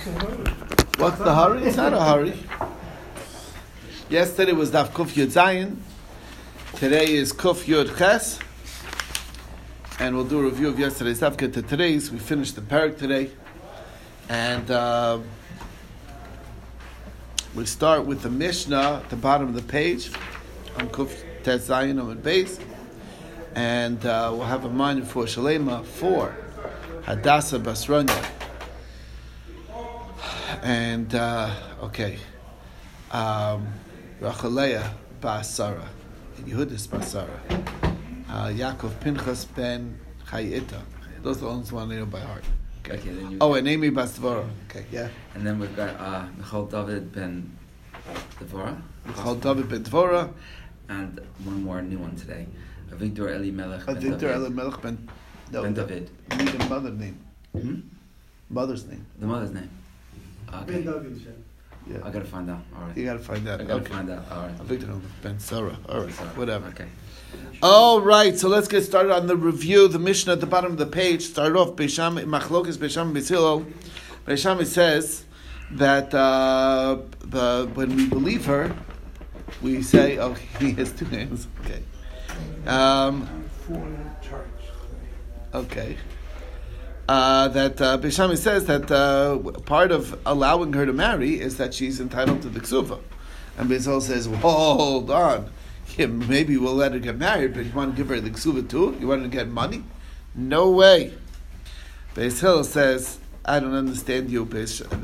What's the hurry? It's not a hurry. Yesterday was Daf Kuf Yud Zayin. Today is Kuf Yud Ches. And we'll do a review of yesterday's Daf. Get to today's. We finished the parak today. And uh, we start with the Mishnah at the bottom of the page on Kuf Tes Zayin on the base. And uh, we'll have a mind for Shalema for Hadassah Basranya and uh, okay, um, Rachaleah Basara, Yehudis Basara, uh, Yaakov Pinchas ben Chayita. Those are the only ones I know by heart. Okay. Okay, then Oh, and Amy Bastvara. Okay, yeah. and then we've got uh, Michal David ben Devora, Michal David ben Dvora, and one more new one today, Victor Eli Melech ben Victor David. Elimelech ben. No, Ben David. You need a mother name. Hmm? Mother's name. The mother's name. Okay, Yeah. I gotta find out. All right. You gotta find out. I gotta Okay. find out. All right. Victor ben Sarah. All right, Sorry. whatever. Okay. All right, so let's get started on the review. The Mishnah at the bottom of the page started off Beishamai Machlokes Beishamai Bezilo. Beishamai says that uh, the, when we believe her, we say, "Oh, he has two names." Okay, um, okay. Uh, that uh, says that uh, part of allowing her to marry is that she's entitled to the ksuva, and Beis Hillel says, "Hold on, yeah, maybe we'll let her get married, but you want to give her the ksuva too? You want to get money? No way." Beis says, "I don't understand you."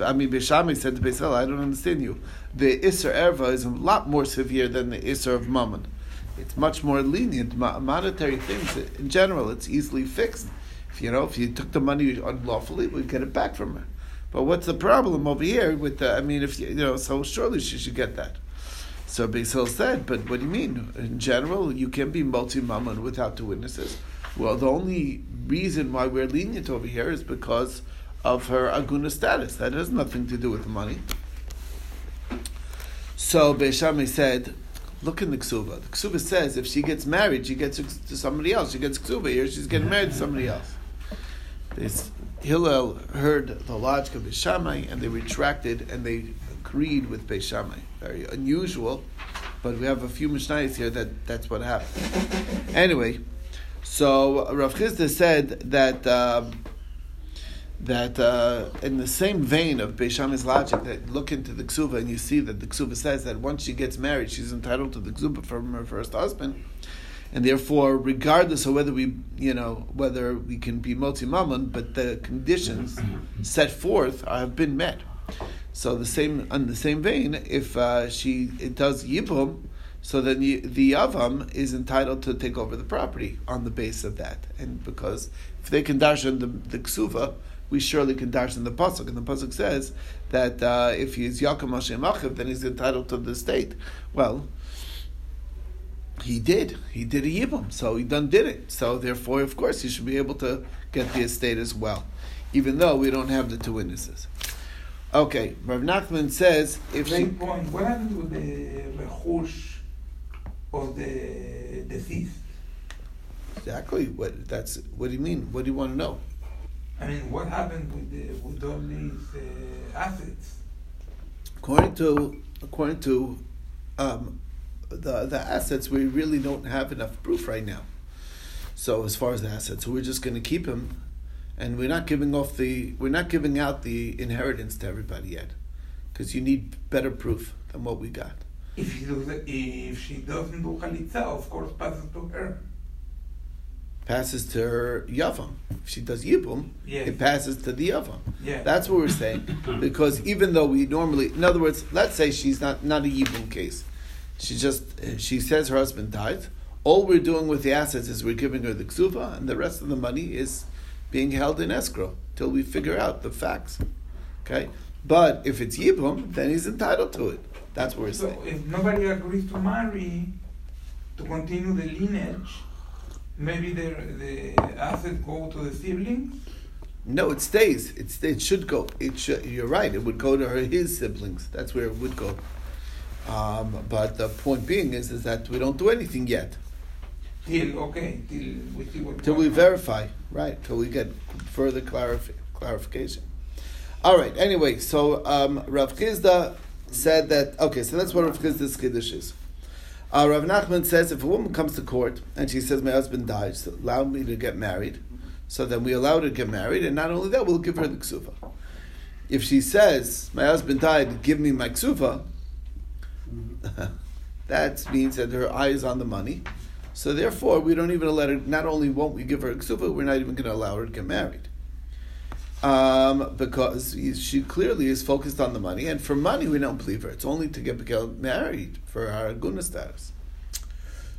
I mean, Beishamai said to Beis "I don't understand you. The Isser Erva is a lot more severe than the Isser of Mammon. It's much more lenient. Monetary things, in general, it's easily fixed." If, you know, if you took the money unlawfully, we'd get it back from her. But what's the problem over here with the? I mean, if you, you know, so surely she should get that. So Beis Hillel said, but what do you mean? In general, you can be motzi mammon without two witnesses. Well, the only reason why we're lenient over here is because of her aguna status. That has nothing to do with the money. So Beishamai said, look in the ksuba. The ksuba says if she gets married, she gets to somebody else. She gets ksuba here. She's getting married to somebody else. This Hillel heard the logic of Beishamai and they retracted and they agreed with Beishamai. Very unusual, but we have a few Mishnayos here that that's what happened. Anyway, so Rav Chisda said that um, that uh, in the same vein of Beishamai's logic, that look into the Ksuva and you see that the Ksuva says that once she gets married, she's entitled to the Ksuva from her first husband and therefore, regardless of whether we, you know, whether we can be motzi mammon, but the conditions set forth have been met. So the same, on the same vein, if uh, she it does yibum, so then the, the yavam is entitled to take over the property on the base of that, and because if they can darshan the, the ksuva, we surely can dash darshan the pasuk, and the pasuk says that uh, if he is Hashem achiv, then he's entitled to the estate. Well, he did. He did a yibum, so he done did it. So therefore, of course, he should be able to get the estate as well, even though we don't have the two witnesses. Okay, Rav Nachman says if she, Great point. What happened with the rechush of the deceased? exactly what that's what do you mean? What do you want to know? I mean, what happened with the, with all these uh, assets? According to according to um, the the assets, we really don't have enough proof right now. So as far as the assets, so we're just going to keep him, and we're not giving off the we're not giving out the inheritance to everybody yet, because you need better proof than what we got. If she does, if she doesn't do chalitza, of course, passes to her. Passes to her yavam. If she does yibum, Yes. it passes to the yavam. Yeah. That's what we're saying. Because even though we normally, in other words, let's say she's not not a yibum case. She just she says her husband died. All we're doing with the assets is we're giving her the ksuva, and the rest of the money is being held in escrow till we figure out the facts. Okay, but if it's yibum, then he's entitled to it. That's what we're So saying. if nobody agrees to marry, to continue the lineage, maybe the the assets go to the siblings. No, it stays. It's it should go. It should. You're right. It would go to her his siblings. That's where it would go. Um, but the point being is, is that we don't do anything yet Till okay, till we see what. till we verify, right? Till we get further clarif- clarification. All right. Anyway, so um, Rav Chisda said that. Okay, so that's what Rav Chisda's chiddush is. Uh, Rav Nachman says if a woman comes to court and she says my husband died, so allow me to get married, so then we allow her to get married, and not only that, we'll give her the ksuva. If she says my husband died, give me my ksuva, that means that her eye is on the money. So therefore, we don't even let her. Not only won't we give her a ksuva, we're not even going to allow her to get married, um, because she clearly is focused on the money. And for money, we don't believe her. It's only to get, get married for aguna status.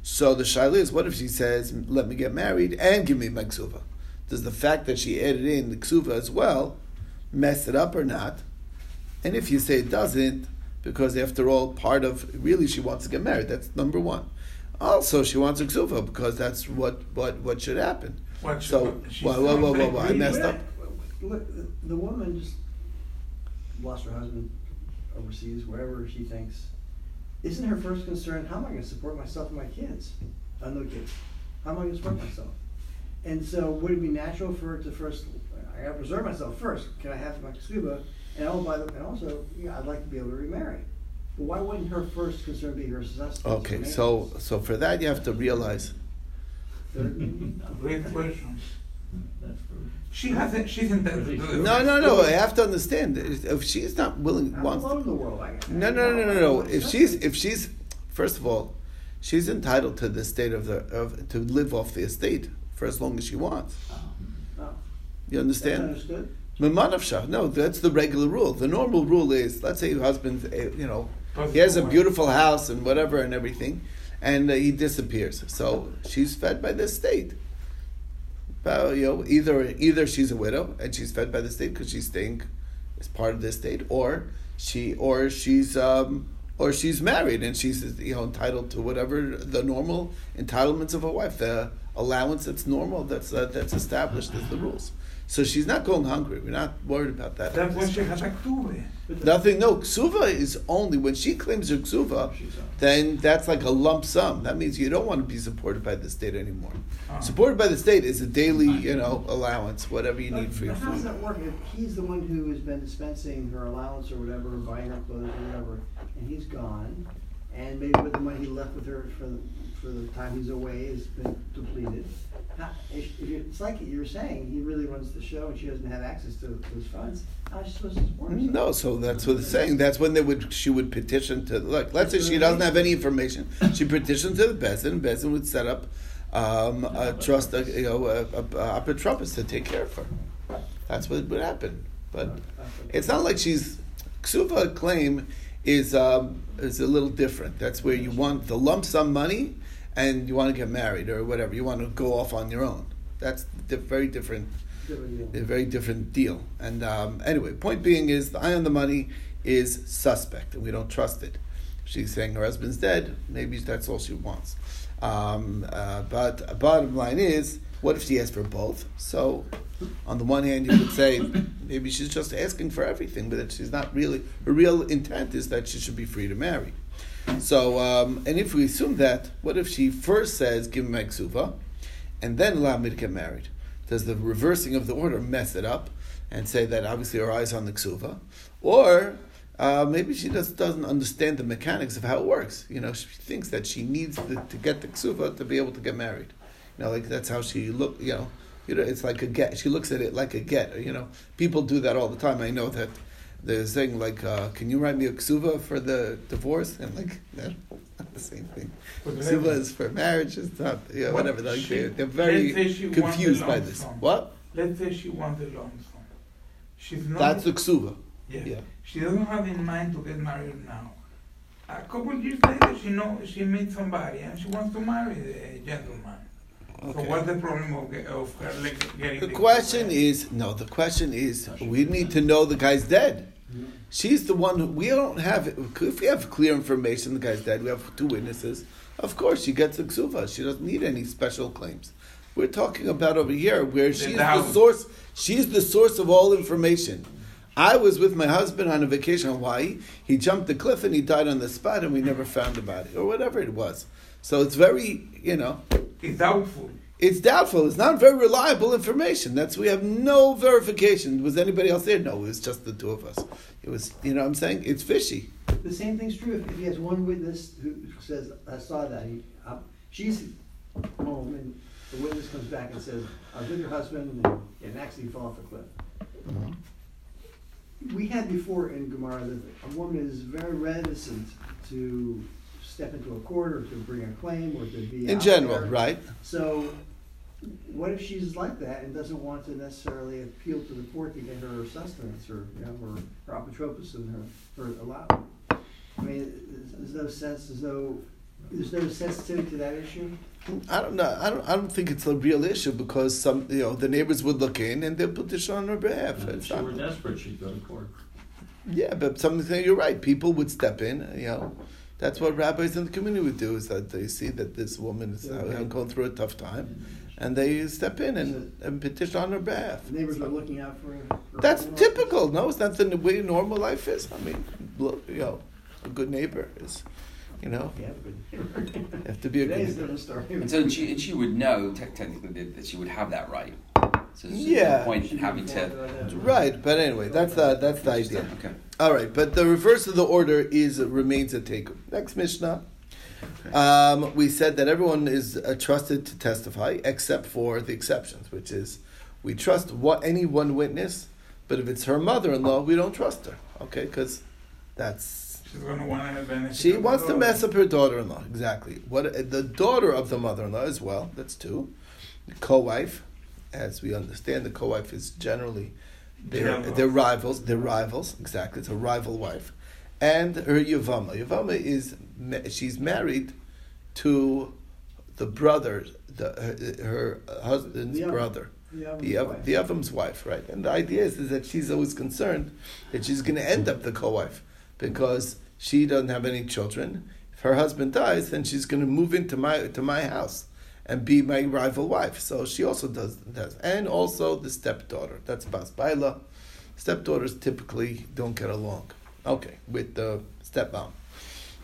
So the shaila is, what if she says, "Let me get married and give me my ksuva"? Does the fact that she added in the ksuva as well mess it up or not? And if you say it doesn't, because after all, part of really she wants to get married. That's number one. Also, she wants a ksuva because that's what what what should happen. What So, she- whoa, whoa, whoa, whoa, whoa, I messed up. wait, wait, The woman just lost her husband overseas, wherever she thinks. Isn't her first concern, how am I gonna support myself and my kids? Uh, no kids. How am I gonna support myself? And so would it be natural for her to first, I gotta preserve myself first, can I have my ksuva? And oh, by the, and also, yeah, I'd like to be able to remarry. But why wouldn't her first concern be her sustenance? Okay, so so for that you have to realize. Third- Great question. She hasn't. She's entitled to No, no, no. I have to understand. If she's not willing, I'm wants. alone in the world. I- No, no, no, no, no. If she's if she's first of all, she's entitled to the state of the of to live off the estate for as long as she wants. No. You That's understand? No, that's the regular rule. The normal rule is, let's say your husband, eh, you know, he has a beautiful house and whatever and everything, and uh, he disappears. So she's fed by the state. Uh, you know, either either she's a widow and she's fed by the state because she's staying as part of the state, or she or she's um, or she's married and she's you know entitled to whatever the normal entitlements of a wife, the allowance that's normal that's uh, that's established as the rules. So she's not going hungry. We're not worried about that. That's why she has a. Nothing. No, ksuva is only when she claims her ksuva. Then that's like a lump sum. That means you don't want to be supported by the state anymore. Ah. Supported by the state is a daily, you know, allowance, whatever you need for your But how does that work? If he's the one who has been dispensing her allowance or whatever, buying her clothes or whatever, and he's gone, and maybe with the money he left with her for the, for the time he's away has been depleted. How, if, it's like you're saying, he really runs the show and she doesn't have access to those funds. How's she supposed to support herself? No, so that's what it's saying. That's when they would she would petition to look. Let's say she doesn't have any information. She petitioned to the Beis Din, and Beis Din would set up um, a trust, a, you know, a, a, a to take care of her. That's what would happen. But uh, uh, it's not like she's ksuva claim is um, is a little different. That's where you want the lump sum money, and you want to get married or whatever. You want to go off on your own. That's very different a very different deal. And um, anyway, point being is the eye on the money is suspect, and we don't trust it. She's saying her husband's dead. Maybe that's all she wants. Um, uh, but bottom line is, what if she asks for both? So, on the one hand, you could say maybe she's just asking for everything, but that she's not really. Her real intent is that she should be free to marry. So, um, and if we assume that, what if she first says, "Give me my ksuva," and then allow me to get married? Does the reversing of the order mess it up and say that obviously her eyes on the ksuva, or uh, maybe she just doesn't understand the mechanics of how it works? You know, she thinks that she needs the, to get the ksuva to be able to get married. You know, like that's how she look. You know, you know, it's like a get. She looks at it like a get. You know, people do that all the time. I know that they're saying like, uh, "Can you write me a ksuva for the divorce?" And like, no, not the same thing. Ksuva is for marriage. It's not, you know, What whatever. Like, she- they're, they're very let's say she wants confused by this. sum. What? Let's say she wants a lump sum. She's not. That's the ksuva. yeah. Yeah. She doesn't have in mind to get married now. A couple of years later, she know she meets somebody and she wants to marry the gentleman. So what's the problem of, of her like, getting The question is no. The question is we need to know the guy's dead. She's the one. Who, we don't have. If we have clear information, the guy's dead. We have two witnesses. Of course, she gets the ksuva. She doesn't need any special claims. We're talking about over here where she's the source. She's the source of all information. I was with my husband on a vacation in Hawaii. He jumped the cliff and he died on the spot, and we never found about it, or whatever it was. So it's very, you know, It's doubtful. It's doubtful. It's not very reliable information. That's we have no verification. Was anybody else there? No, it was just the two of us. It was, you know, what I'm saying it's fishy. The same thing's true if, if he has one witness who says, I saw that, he, uh, she's home and the witness comes back and says, I was with your husband and it actually fell off a cliff. We had before in Gemara that a woman is very reticent to step into a court or to bring a claim or to be In out general, there. right? So, what if she's like that and doesn't want to necessarily appeal to the court to get her sustenance or, you know, her, her apotropos and her, her allowance? I mean, there's there's no sense, there's no, there's no sensitivity to that issue? I don't know. I don't. I don't think it's a real issue because some, you know, the neighbors would look in and they'll petition on her behalf. If It's she not- were desperate, she'd go to court. Yeah, but something you're right. People would step in. You know, that's what rabbis in the community would do. Is that they see that this woman is uh, Okay. going through a tough time, and they step in and, and petition on her behalf. The Neighbors are looking out for. for That's typical. No, it's not the way normal life is. I mean, look, you know, a good neighbor is, you know, Yeah, you have to be a Today's good a different And story. so she, and she would know te- technically that, that she would have that right. So there's Yeah. no point in having to. right. But anyway, that's the that's the idea. Okay. All right, but the reverse of the order is remains a take. Next Mishnah. Um, we said that everyone is uh, trusted to testify except for the exceptions, which is we trust what any one witness, but if it's her mother-in-law, we don't trust her. Okay, because that's She's gonna want to benefit. she wants to mess up her daughter-in-law. Exactly. What uh, the daughter of the mother-in-law as well. That's two. Co-wife, as we understand, the co-wife is generally their Jealous. their rivals. Their rivals. Exactly. It's a rival wife, and her yavama. Yavama is she's married to the brother, the her, her husband's The brother. The The, Yav- the wife, right? And the idea is, is that she's always concerned that she's going to end up the co-wife because she doesn't have any children. If her husband dies, then she's going to move into my to my house and be my rival wife. So she also does that, and also the stepdaughter. That's Bas Ba'alah. Stepdaughters typically don't get along. Okay, with the stepmom.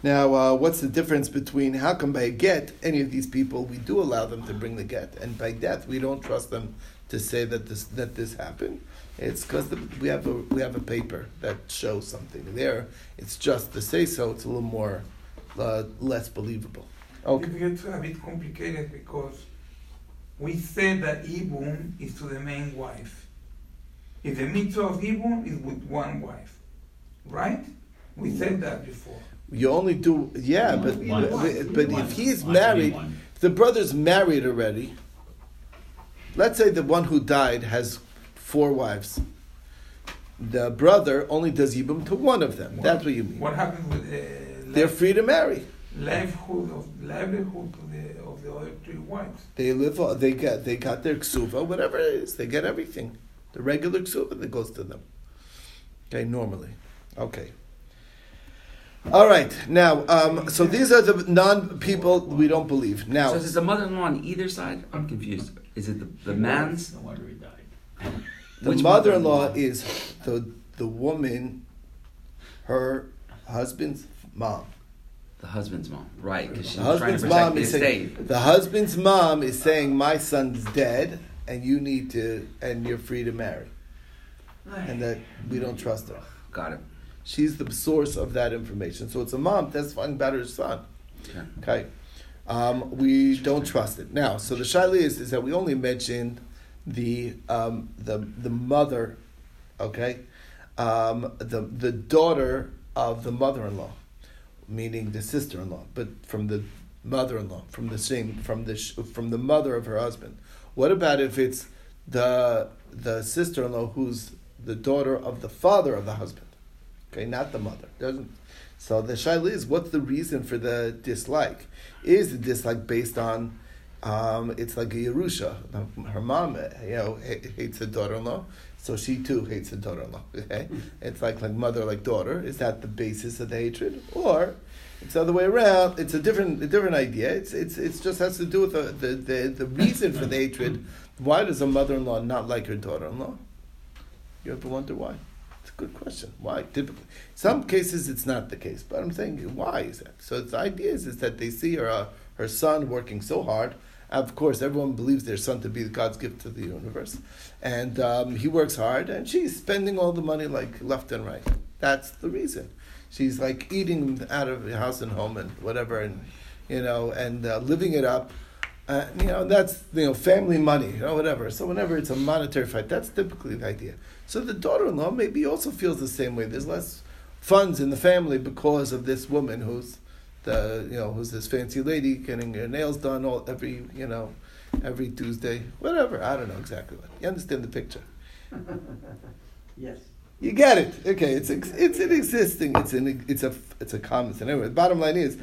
Now, uh, what's the difference between how come by a get any of these people we do allow them to bring the get, and by death we don't trust them to say that this that this happened? It's because we have a we have a paper that shows something there. It's just to say so. It's a little more uh, less believable. Okay. It gets a bit complicated because we said that Yibum is to the main wife. If the mitzvah of Yibum is with one wife, right? We said that before. You only do yeah, but One. but, but One. if he's One. married, Anyone. if the brother's married already. Let's say the one who died has four wives. The brother only does yibum to one of them. That's what you mean. What happens with the They're free to marry. Livelihood of livelihood of the of the other three wives? They live. They get. They got their ksuva, whatever it is. They get everything. The regular ksuva that goes to them. Okay, normally. Okay. All right. Now, um, so these are the non-people we don't believe. Now, So is the mother-in-law on either side? I'm confused. Is it the, the man's? No wonder he died. the which mother-in-law mother-in-law? is the the woman, her husband's mom. The husband's mom, right? Because she's The trying to husband's protect mom the is saying the husband's mom is saying my son's dead and you need to and you're free to marry, and that we don't trust her. Got it. She's the source of that information. So it's a mom testifying about her son. Okay. Okay. Um, we don't trust it. Now, so the shaila is, is that we only mentioned the um, the the mother, okay, um, the the daughter of the mother-in-law, meaning the sister-in-law, but from the mother-in-law, from the same from the from the mother of her husband. What about if it's the the sister-in-law who's the daughter of the father of the husband? Okay, not the mother. Doesn't so the shaila is what's the reason for the dislike? Is the dislike based on um, it's like a Yerusha. Her mom, you know, hates her daughter-in-law, so she too hates her daughter-in-law. Okay, it's like like mother like daughter. Is that the basis of the hatred, or it's the other way around? It's a different a different idea. It's it's it's just has to do with the the, the, the reason for the hatred. Why does a mother-in-law not like her daughter-in-law? You ever wonder why? It's a good question. Why? Typically, some cases it's not the case, but I'm saying why is that? So the idea is, is that they see her uh, her son working so hard, Of course, everyone believes their son to be God's gift to the universe, and um, he works hard, and she's spending all the money like left and right. That's the reason. She's like eating out of the house and home and whatever, and you know, and uh, living it up. Uh, you know, that's you know, family money, you know, whatever. So whenever it's a monetary fight, that's typically the idea. So the daughter-in-law maybe also feels the same way. There's less funds in the family because of this woman who's the you know who's this fancy lady getting her nails done all every you know every Tuesday, whatever. I don't know exactly what. You understand the picture? Yes. You get it. Okay, it's it's an existing. It's an it's a it's a common thing. Anyway, the bottom line is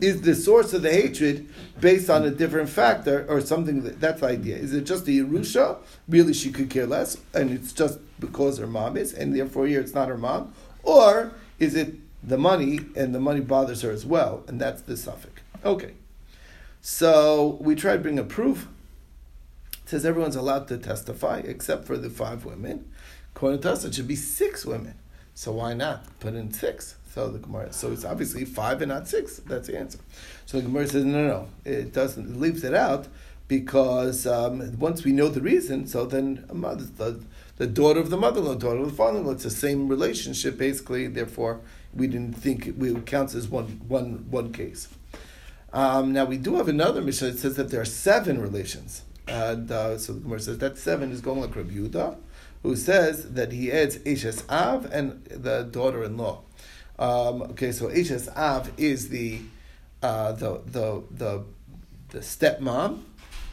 is the source of the hatred based on a different factor or something that, that's the idea. Is it just the Yerusha? Really, she could care less, and it's just because her mom is, and therefore here it's not her mom, or is it the money and the money bothers her as well, and that's the safek. Okay, so we try to bring a proof. It says everyone's allowed to testify except for the five women. According to us, it should be six women. So why not put in six? So the Gemara. So it's obviously five and not six. That's the answer. So the Gemara says no, no, no. It doesn't. It leaves it out because um, once we know the reason, so then mother, the, the daughter of the mother-in-law, daughter of the father-in-law, it's the same relationship basically. Therefore, we didn't think it, it counts as one one one case. Um, now we do have another Mishnah that says that there are seven relations, and uh, so the Gemara says that seven is going like Rabbi Yehuda, who says that he adds Eshes Av and the daughter-in-law. Um, okay, so Eshes Av is the uh, the the the the stepmom,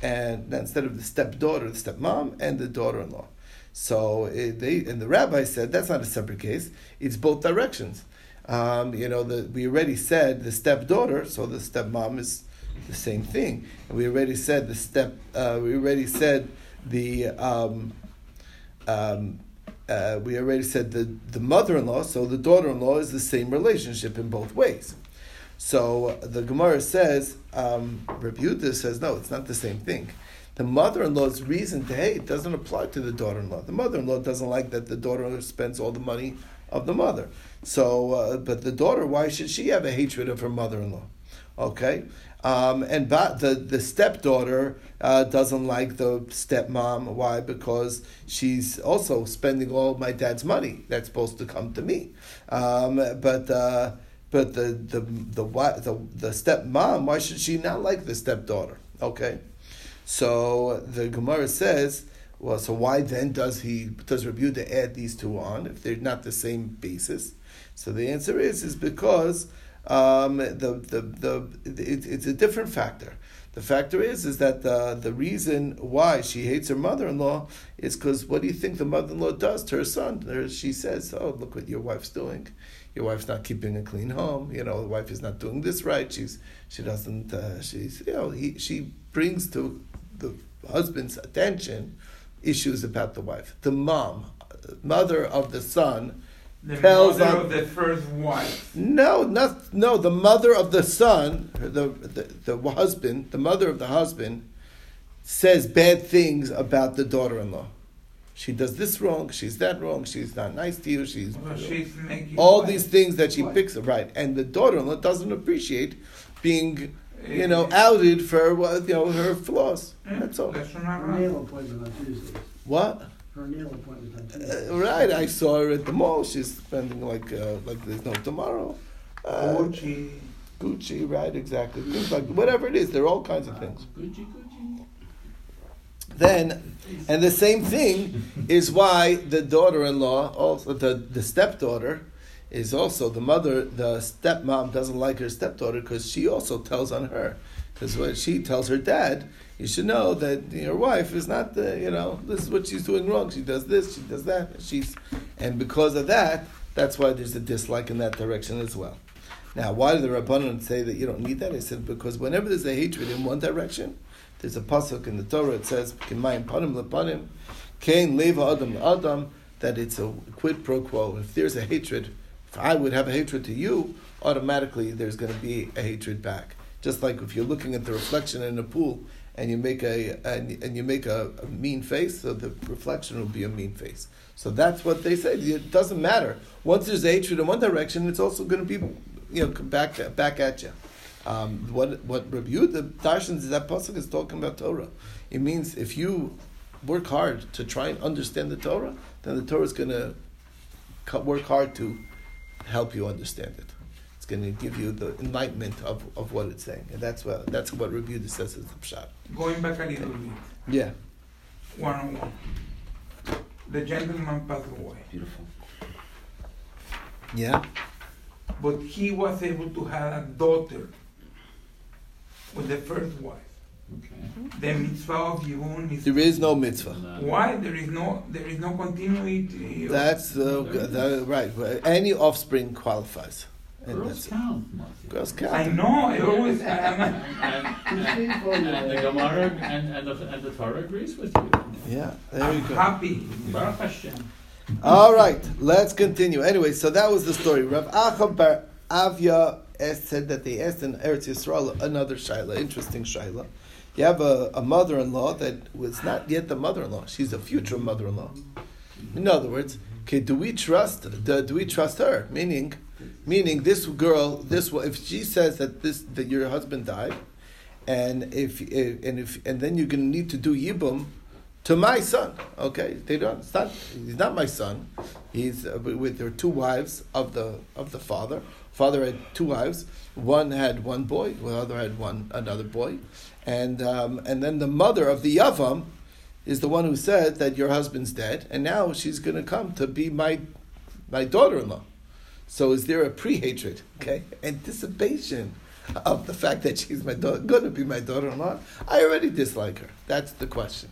and instead of the stepdaughter, the stepmom and the daughter-in-law. So it, they and the rabbi said that's not a separate case; it's both directions. Um, you know, the, we already said the stepdaughter, so the stepmom is the same thing. And we already said the step. Uh, we already said the. Um, um, uh, we already said the, the mother-in-law, so the daughter-in-law is the same relationship in both ways. So the Gemara says, um, Yehuda says, no, it's not the same thing. The mother-in-law's reason to hate doesn't apply to the daughter-in-law. The mother-in-law doesn't like that the daughter-in-law spends all the money of the mother. So, uh, but the daughter, why should she have a hatred of her mother-in-law? Okay, um, and ba- the the stepdaughter uh, doesn't like the stepmom. Why? Because she's also spending all my dad's money that's supposed to come to me. Um, but uh, but the the the the the stepmom, why should she not like the stepdaughter? Okay, so the Gemara says. Well, so why then does he does Rabbi Yehuda add these two on if they're not the same basis? So the answer is is because um, the the the it, it's a different factor. The factor is is that the the reason why she hates her mother-in-law is because what do you think the mother-in-law does to her son? She says, "Oh, look what your wife's doing. Your wife's not keeping a clean home. You know, the wife is not doing this right. She's she doesn't. Uh, she's you know he, she brings to the husband's attention issues about the wife. The mom, mother of the son." The tells mother on- of the first wife. No, not no. The mother of the son, the, the the husband, the mother of the husband, says bad things about the daughter-in-law. She does this wrong. She's that wrong. She's not nice to you. She's Well, she's making all what? these things that she What? picks up right, and the daughter-in-law doesn't appreciate being, you know, outed for you know her flaws. That's all. That's not Her right. appointment on Tuesdays. What? Her nail appointment. Uh, right, I saw her at the mall. She's spending like uh, like there's no tomorrow. Uh, Gucci. Gucci, right? Exactly. Things like whatever it is, there are all kinds of things. Gucci, Gucci. Then, and the same thing is why the daughter-in-law, also the the stepdaughter, is also the mother. The stepmom doesn't like her stepdaughter because she also tells on her. Because what she tells her dad, you should know that your wife is not the, you know, this is what she's doing wrong. She does this, she does that. She's, and because of that, that's why there's a dislike in that direction as well. Now, why do the Rabbanan say that you don't need that? I said because whenever there's a hatred in one direction, there's a pasuk in the Torah. It says, "Kimayim panim lepanim, kain leva adam adam," that it's a quid pro quo. If there's a hatred, if I would have a hatred to you, automatically there's going to be a hatred back. Just like if you're looking at the reflection in a pool and you make a and, and you make a, a mean face, so the reflection will be a mean face. So that's what they say. It doesn't matter. Once there's hatred in one direction, it's also going to be, you know, back back at you. Um, what what Rabbi Yehuda is that pasuk is talking about Torah. It means if you work hard to try and understand the Torah, then the Torah is going to work hard to help you understand it. It's going to give you the enlightenment of, of what it's saying, and that's what that's what Rabbi Yehuda says is the pshat. Going back a little bit, Yeah. one on one. The gentleman passed away, Beautiful. Yeah. but he was able to have a daughter with the first wife. Okay. The mitzvah of Yibum is There is no mitzvah. And, why there is no there is no continuity. That's uh, the, right. Any offspring qualifies. And Girls that's- count, Girls count. I know. I always. I'm, And, and, and the Gemara and, and, the, and the Torah agrees with you. Yeah, there you I'm go. happy. Baruch Hashem. All right, let's continue. Anyway, so that was the story. Rav Acha bar Avya said that they asked in Eretz Yisrael another shaila, interesting shaila. You have a, a mother-in-law that was not yet the mother-in-law; she's a future mother-in-law. In other words, okay, do we trust? Do, do we trust her? Meaning, meaning this girl, this if she says that this that your husband died, and if, if and if and then you're to need to do yibum to my son. Okay, they don't. It's not. He's not my son. He's uh, with their two wives of the of the father. Father had two wives. One had one boy. The other had one another boy, and um, and then the mother of the yavam is the one who said that your husband's dead, and now she's going to come to be my my daughter-in-law. So is there a pre-hatred? Okay, anticipation of the fact that she's my daughter, going to be my daughter-in-law. I already dislike her. That's the question.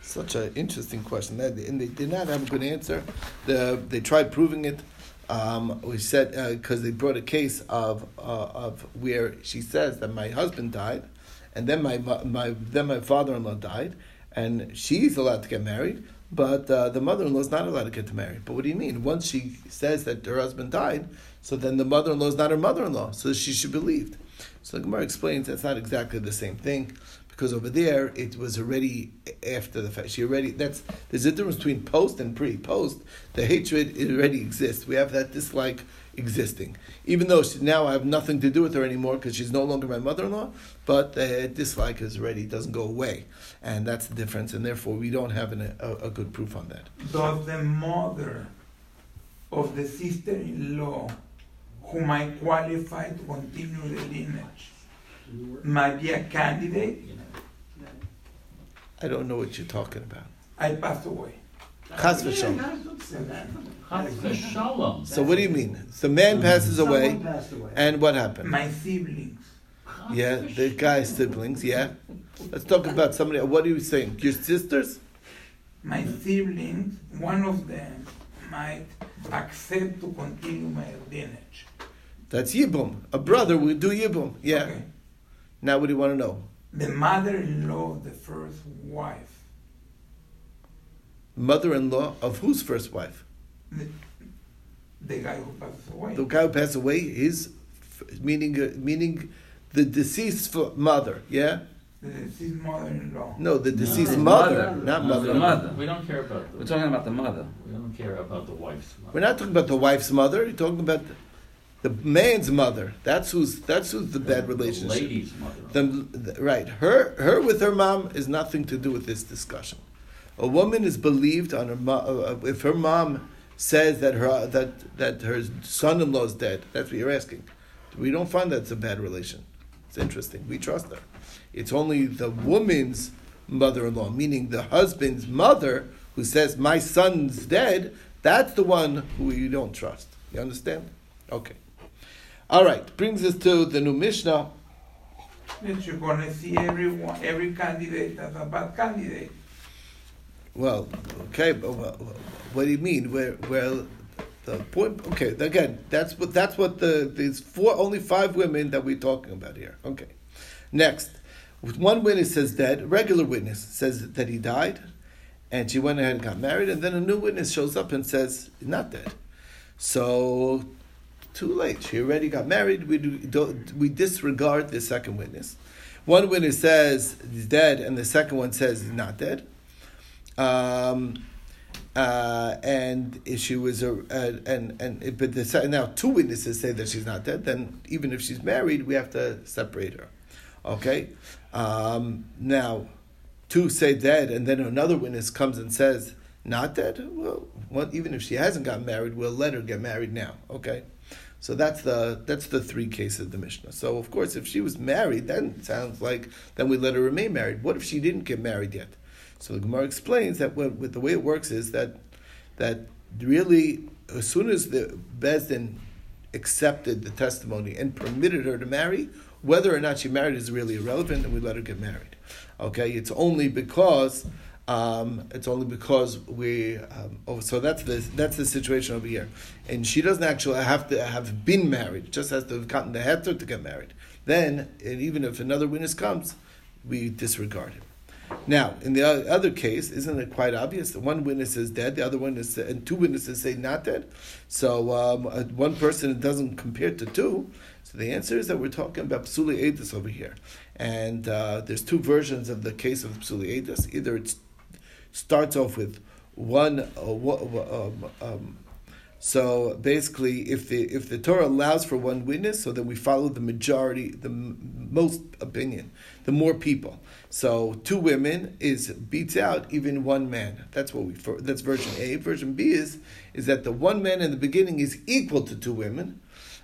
Such an interesting question. And they did not have a good answer. The, they tried proving it. Um, we said because they brought a case of uh, of where she says that my husband died, and then my my then my father-in-law died, and she's allowed to get married, but uh, the mother-in-law is not allowed to get married. But what do you mean? Once she says that her husband died, so then the mother-in-law is not her mother-in-law, so she should be believed. So the Gemara explains that's not exactly the same thing because over there it was already after the fact. She already that's there's a difference between post and pre. Post the hatred it already exists. We have that dislike existing, even though she, now I have nothing to do with her anymore because she's no longer my mother-in-law. But the dislike is already doesn't go away, and that's the difference. And therefore, we don't have an, a, a good proof on that. Does the mother of the sister-in-law, whom I qualify to continue the lineage, might be a candidate? I don't know what you're talking about. I passed away. Chas v'shalom. So what do you mean? The man passes away, away. and what happened? My siblings. Yeah, the guy's siblings. Yeah. Let's talk about somebody. What are you saying? Your sisters? My siblings, one of them might accept to continue my lineage. That's yibum. A brother would do yibum. Yeah. Okay. Now, what do you want to know? The mother-in-law of the first wife, Mother-in-law of whose first wife? the, the guy who passes away. The guy who passed away. His meaning uh, meaning the deceased mother. Yeah. The deceased mother-in-law. No, the deceased No. mother, Mother. not No, mother. the mother. We don't care about We're the. talking about the mother. We don't care about the wife's mother. We're not talking about the wife's mother. You're talking about the, the man's mother. That's who's that's who's the bad relationship. The lady's mother. The, the- right, her her with her mom is nothing to do with this discussion. A woman is believed on her mom uh, if her mom says that her that that her son-in-law is dead. That's what you're asking. We don't find that's a bad relation. It's interesting. We trust her. It's only the woman's mother-in-law, meaning the husband's mother, who says my son's dead. That's the one who you don't trust. You understand? Okay. All right. Brings us to the new Mishnah. That you're gonna see everyone, every candidate as a bad candidate. Well, okay, but wha- what do you mean? Where, well, the point. Okay, again, that's what that's what the there's four only five women that we're talking about here. Okay, next, one witness says dead. Regular witness says that he died, and she went ahead and got married, and then a new witness shows up and says not dead. So, too late. She already got married. We do, we disregard the second witness. One witness says he's dead, and the second one says he's not dead. Um, uh, and if she was a, and and but the, now two witnesses say that she's not dead, then even if she's married, we have to separate her. Okay, um, now two say dead, and then another witness comes and says not dead. Well, what, even if she hasn't gotten married, we'll let her get married now. Okay. So that's the that's the three cases of the Mishnah. So of course, if she was married, then sounds like then we let her remain married. What if she didn't get married yet? So the Gemara explains that what, the way it works is that that really as soon as the Beis Din accepted the testimony and permitted her to marry, whether or not she married is really irrelevant, and we let her get married. Okay, it's only because um, it's only because we. Um, oh, so that's the that's the situation over here, and she doesn't actually have to have been married; just has to have gotten the heter to get married. Then, and even if another witness comes, we disregard him. Now, in the other case, isn't it quite obvious that one witness is dead, the other witness and two witnesses say not dead? So um, uh, one person doesn't compare to two. So the answer is that we're talking about psuli edus over here, and uh, there's two versions of the case of psuli edus. Either it starts off with one. Uh, um, um, so basically, if the if the Torah allows for one witness, so then we follow the majority, the m- most opinion, the more people. So two women is beats out even one man. That's what we. That's version A. Version B is is that the one man in the beginning is equal to two women.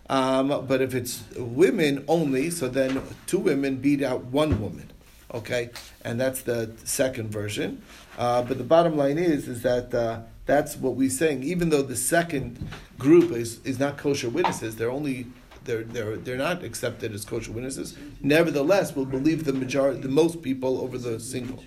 Um, but if it's women only, so then two women beat out one woman. Okay, and that's the second version. Uh, but the bottom line is, is that uh, that's what we're saying. Even though the second group is, is not kosher witnesses, they're only they're, they're, they're not accepted as kosher witnesses. Nevertheless, we'll believe the majority, the most people over the single.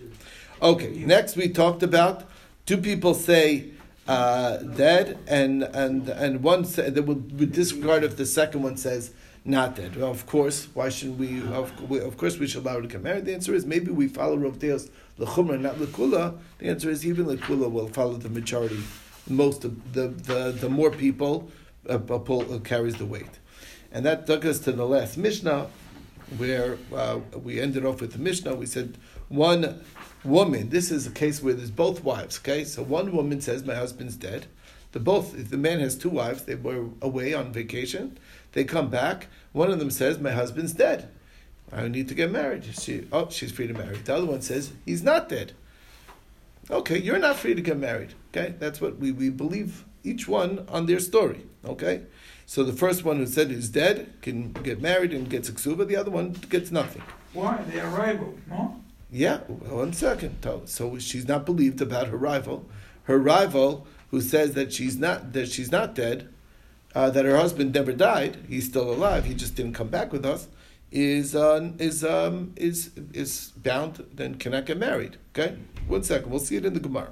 Okay, next we talked about two people say uh, dead, and and and one say, that would, disregard if the second one says not dead. Well, of course, why shouldn't we? Of, of course, we should allow her to get married. The answer is maybe we follow Rov Deos lechumra, not lekula. The answer is even lekula will follow the majority. Most of the the, the more people uh, pull, uh, carries the weight, and that took us to the last Mishnah, where uh, we ended off with the Mishnah. We said one woman. This is a case where there's both wives. Okay, so one woman says my husband's dead. The both the man has two wives. They were away on vacation. They come back. One of them says my husband's dead. I need to get married. She, oh, she's free to marry. The other one says, he's not dead. Okay, you're not free to get married. Okay, that's what we, we believe each one on their story. Okay, so the first one who said he's dead can get married and gets a ksuba. The other one gets nothing. Why? They are rivals, no? Yeah, one second. So she's not believed about her rival. Her rival, who says that she's not that she's not dead, uh, that her husband never died, he's still alive. He just didn't come back with us is uh, is um, is is bound, then cannot get married. Okay, one second, we'll see it in the Gemara.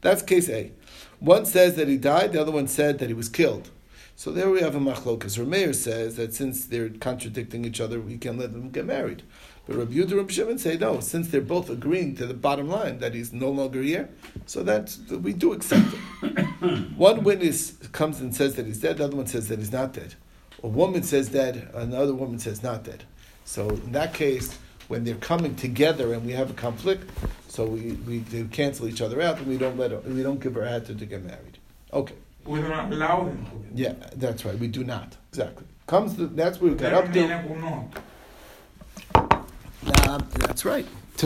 That's case A. One says that he died, the other one said that he was killed. So there we have a machlokas. Rameir says that since they're contradicting each other, we can let them get married. But Rabbi Yehuda and Shimon say no, since they're both agreeing to the bottom line that he's no longer here, so that we do accept it. one witness comes and says that he's dead, the other one says that he's not dead. A woman says dead, another woman says not dead. So in that case, when they're coming together and we have a conflict, so we, we cancel each other out and we don't let her, we don't give her a heter to get married. Okay. We do not allow them. Yeah, that's right. We do not exactly. Comes the, that's where we got up to. That's right.